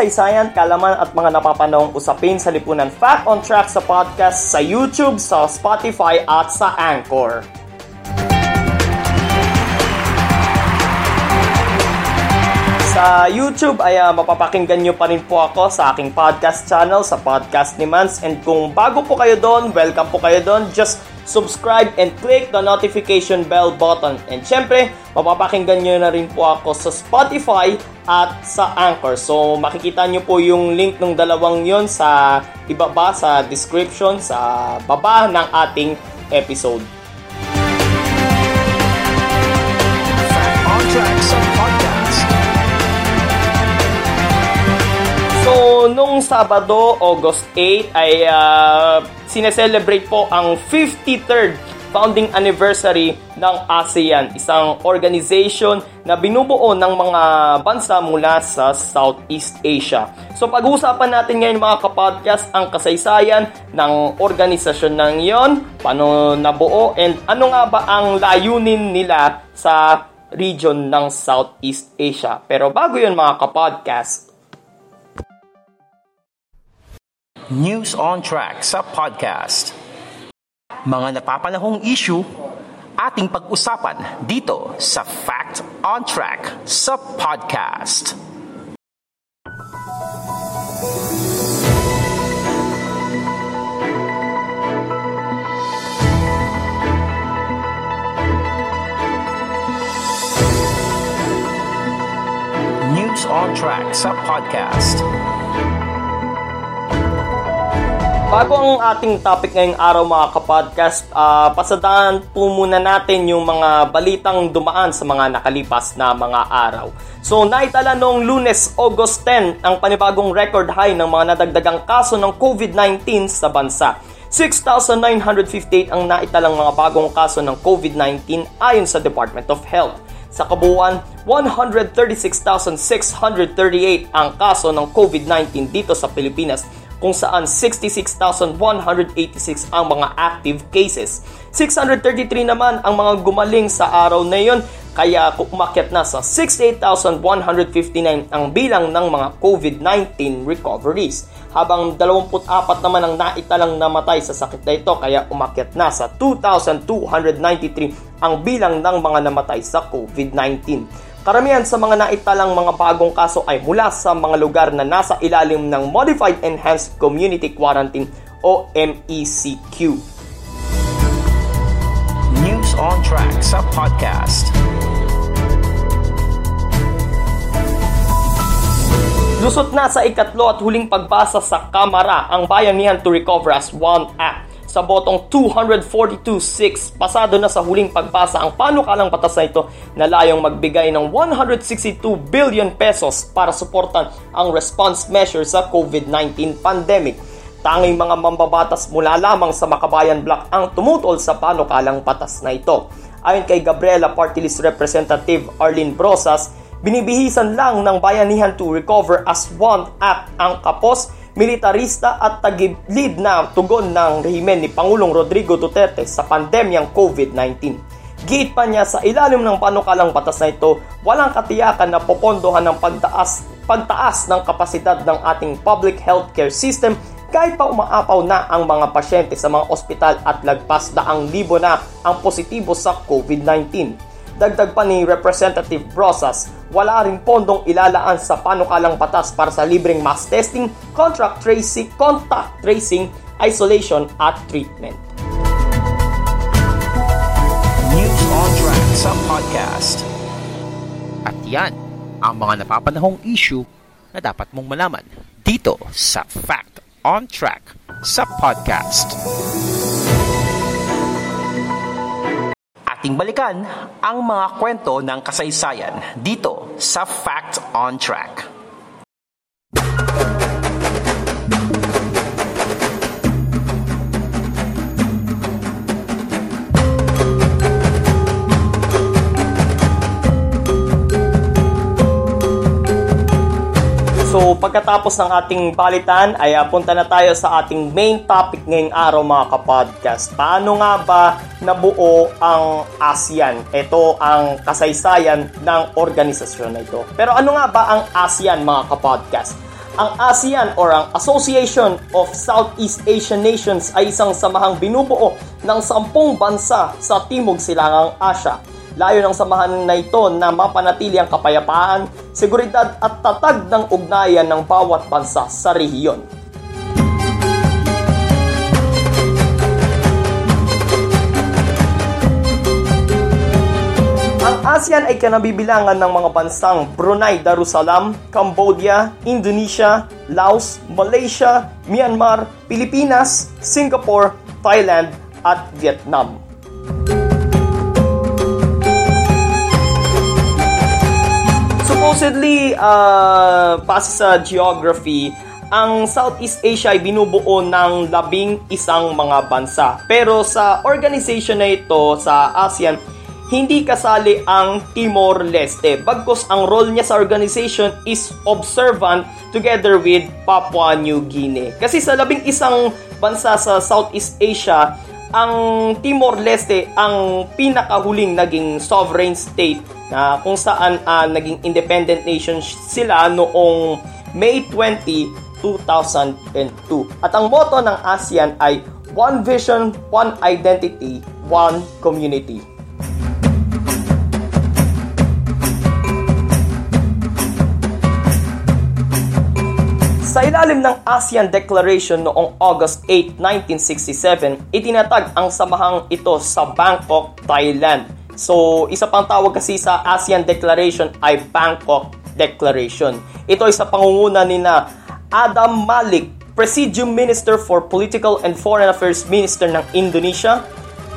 Kasaysayan, kalaman at mga napapanahong usapin sa lipunan Fact on Track sa podcast sa YouTube, sa Spotify at sa Anchor. Sa YouTube ay uh, mapapakinggan nyo pa rin po ako sa aking podcast channel, sa Podcast ni Mans. And kung bago po kayo doon, welcome po kayo doon. Just subscribe and click the notification bell button. And syempre, mapapakinggan nyo na rin po ako sa Spotify at sa Anchor. So makikita nyo po yung link ng dalawang yon sa ibaba sa description sa baba ng ating episode. Fact on Track nung Sabado, August 8, ay uh, sineselebrate po ang 53rd founding anniversary ng ASEAN, isang organization na binubuo ng mga bansa mula sa Southeast Asia. So pag-uusapan natin ngayon mga kapodcast ang kasaysayan ng organisasyon ng iyon, paano nabuo, and ano nga ba ang layunin nila sa region ng Southeast Asia. Pero bago yun mga kapodcast, News on Track sa podcast. Mga napapanahong issue, ating pag-usapan dito sa Fact on Track sa podcast. News on Track sa podcast. Bago ang ating topic ngayong araw mga kapodcast, uh, pasadaan po muna natin yung mga balitang dumaan sa mga nakalipas na mga araw. So naitala noong lunes, August 10, ang panibagong record high ng mga nadagdagang kaso ng COVID-19 sa bansa. 6,958 ang naitalang mga bagong kaso ng COVID-19 ayon sa Department of Health. Sa kabuuan, 136,638 ang kaso ng COVID-19 dito sa Pilipinas kung saan 66,186 ang mga active cases. 633 naman ang mga gumaling sa araw na iyon kaya umakyat na sa 68,159 ang bilang ng mga COVID-19 recoveries. Habang 24 naman ang naitalang namatay sa sakit na ito kaya umakyat na sa 2,293 ang bilang ng mga namatay sa COVID-19. Karamihan sa mga naitalang mga bagong kaso ay mula sa mga lugar na nasa ilalim ng Modified Enhanced Community Quarantine o MECQ. News on Track sa podcast. Lusot na sa ikatlo at huling pagbasa sa Kamara ang Bayanihan to Recover as One Act sa botong 242-6. Pasado na sa huling pagbasa ang panukalang batas na ito na layong magbigay ng 162 billion pesos para suportan ang response measure sa COVID-19 pandemic. Tanging mga mambabatas mula lamang sa Makabayan Block ang tumutol sa panukalang batas na ito. Ayon kay Gabriela Party List Representative Arlene Brosas, binibihisan lang ng Bayanihan to Recover as One Act ang kapos militarista at tagilid na tugon ng rehimen ni Pangulong Rodrigo Duterte sa pandemyang COVID-19. Giit pa niya sa ilalim ng panukalang batas na ito, walang katiyakan na popondohan ng pagtaas, pagtaas ng kapasidad ng ating public healthcare system kahit pa umaapaw na ang mga pasyente sa mga ospital at lagpas daang libo na ang positibo sa COVID-19. Dagdag pa ni Representative Brosas, wala rin pondong ilalaan sa panukalang batas para sa libreng mass testing, contract tracing, contact tracing, isolation at treatment. News on Track sa podcast. At yan ang mga napapanahong issue na dapat mong malaman dito sa Fact on Track sa podcast Ating balikan ang mga kwento ng kasaysayan dito sa Fact on Track. Pagkatapos ng ating balitan ay uh, punta na tayo sa ating main topic ngayong araw mga kapodcast. Paano nga ba nabuo ang ASEAN? Ito ang kasaysayan ng organisasyon na ito. Pero ano nga ba ang ASEAN mga kapodcast? Ang ASEAN or ang Association of Southeast Asian Nations ay isang samahang binubuo ng sampung bansa sa Timog Silangang Asya Layo ng samahan na ito na mapanatili ang kapayapaan, seguridad at tatag ng ugnayan ng bawat bansa sa rehiyon. Ang ASEAN ay kanabibilangan ng mga bansang Brunei Darussalam, Cambodia, Indonesia, Laos, Malaysia, Myanmar, Pilipinas, Singapore, Thailand at Vietnam. Supposedly, uh, base sa geography, ang Southeast Asia ay binubuo ng labing isang mga bansa. Pero sa organization na ito, sa ASEAN, hindi kasali ang Timor-Leste. Bagkus ang role niya sa organization is observant together with Papua New Guinea. Kasi sa labing isang bansa sa Southeast Asia, ang Timor-Leste ang pinakahuling naging sovereign state na kung saan uh, naging independent nation sila noong May 20, 2002. At ang motto ng ASEAN ay One Vision, One Identity, One Community. Ilalim ng ASEAN Declaration noong August 8, 1967, itinatag ang samahang ito sa Bangkok, Thailand. So, isa pang tawag kasi sa ASEAN Declaration ay Bangkok Declaration. Ito ay sa pangunguna ni na Adam Malik, Presidium Minister for Political and Foreign Affairs Minister ng Indonesia,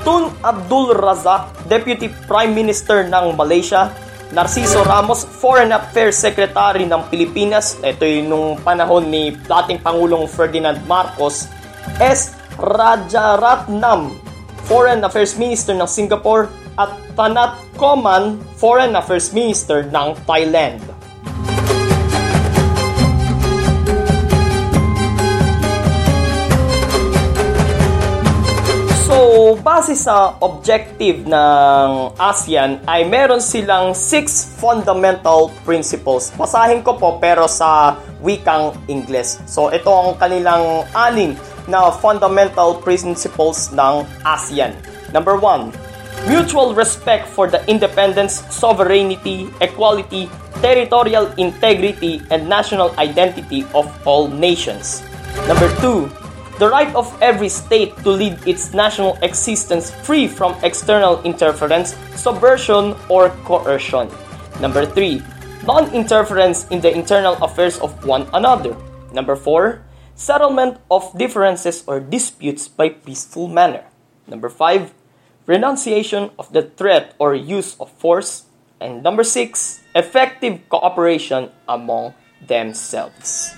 Tun Abdul Razak, Deputy Prime Minister ng Malaysia, Narciso Ramos, Foreign Affairs Secretary ng Pilipinas. Ito yung nung panahon ni dating Pangulong Ferdinand Marcos. S. Rajaratnam, Foreign Affairs Minister ng Singapore. At Tanat Koman, Foreign Affairs Minister ng Thailand. Base sa objective ng ASEAN ay meron silang six fundamental principles. Basahin ko po pero sa wikang Ingles. So, ito ang kanilang anim na fundamental principles ng ASEAN. Number one, mutual respect for the independence, sovereignty, equality, territorial integrity, and national identity of all nations. Number two, the right of every state to lead its national existence free from external interference, subversion, or coercion. Number 3. Non-interference in the internal affairs of one another. Number 4. Settlement of differences or disputes by peaceful manner. Number 5. Renunciation of the threat or use of force. And number 6. Effective cooperation among themselves.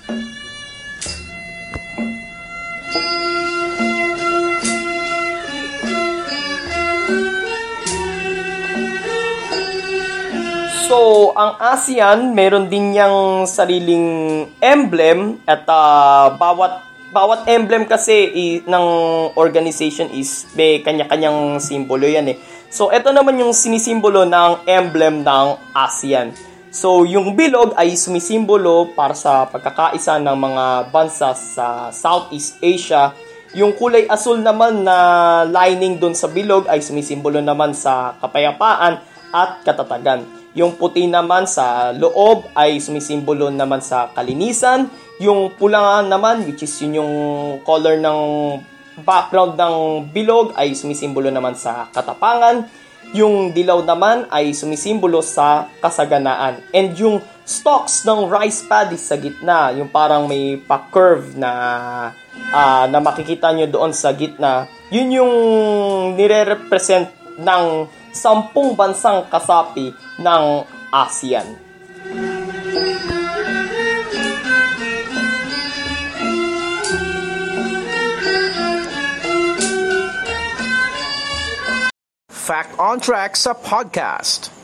So, ang ASEAN, meron din niyang sariling emblem at uh, bawat bawat emblem kasi i, ng organization is may kanya-kanyang simbolo yan eh. So, ito naman yung sinisimbolo ng emblem ng ASEAN. So, yung bilog ay sumisimbolo para sa pagkakaisa ng mga bansa sa Southeast Asia. Yung kulay asul naman na lining doon sa bilog ay sumisimbolo naman sa kapayapaan at katatagan. Yung puti naman sa loob ay sumisimbolo naman sa kalinisan. Yung pula naman, which is yun yung color ng background ng bilog ay sumisimbolo naman sa katapangan. Yung dilaw naman ay sumisimbolo sa kasaganaan. And yung stalks ng rice paddy sa gitna, yung parang may pa-curve na uh, na makikita nyo doon sa gitna, yun yung nire-represent ng sampung bansang kasapi ng ASEAN. Fact on Track sa podcast.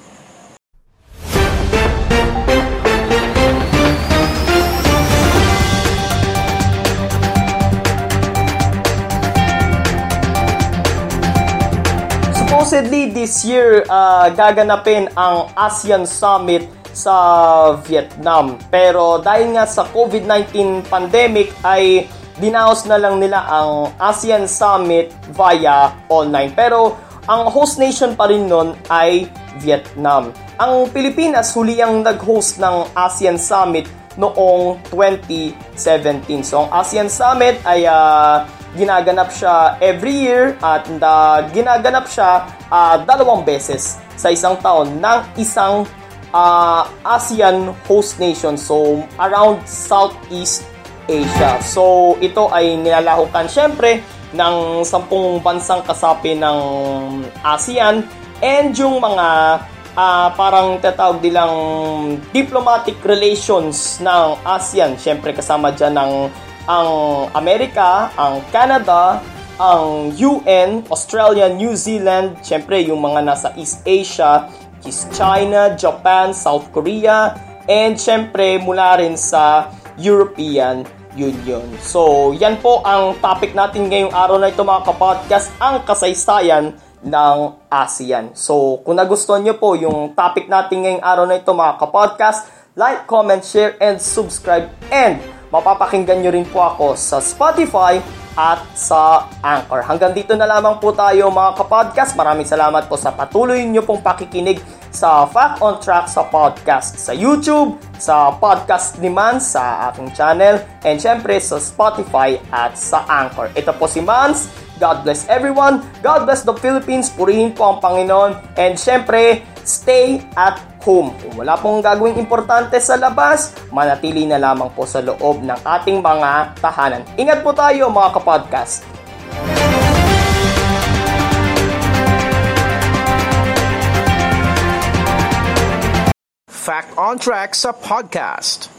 Supposedly this year uh, gaganapin ang ASEAN Summit sa Vietnam. Pero dahil nga sa COVID-19 pandemic ay dinaos na lang nila ang ASEAN Summit via online. Pero ang host nation pa rin nun ay Vietnam. Ang Pilipinas huli ang nag-host ng ASEAN Summit noong 2017. So ang ASEAN Summit ay uh, ginaganap siya every year at uh, ginaganap siya uh, dalawang beses sa isang taon ng isang uh, ASEAN host nation. So around Southeast Asia. So ito ay nilalahukan syempre ng sampung bansang kasapi ng ASEAN and yung mga uh, parang tatawag nilang diplomatic relations ng ASEAN. Siyempre kasama dyan ng ang Amerika, ang Canada, ang UN, Australia, New Zealand, siyempre yung mga nasa East Asia, is China, Japan, South Korea, and siyempre mula rin sa European Union. So, yan po ang topic natin ngayong araw na ito mga kapodcast, ang kasaysayan ng ASEAN. So, kung nagustuhan nyo po yung topic natin ngayong araw na ito mga kapodcast, like, comment, share, and subscribe. And mapapakinggan nyo rin po ako sa Spotify at sa Anchor. Hanggang dito na lamang po tayo mga kapodcast. Maraming salamat po sa patuloy nyo pong pakikinig sa Fact on Track sa podcast sa YouTube, sa podcast ni Mans sa aking channel, and syempre sa Spotify at sa Anchor. Ito po si Mans. God bless everyone. God bless the Philippines. Purihin po ang Panginoon. And syempre, stay at home. Kung wala pong gagawing importante sa labas, manatili na lamang po sa loob ng ating mga tahanan. Ingat po tayo mga kapodcast. Fact on Track sa podcast.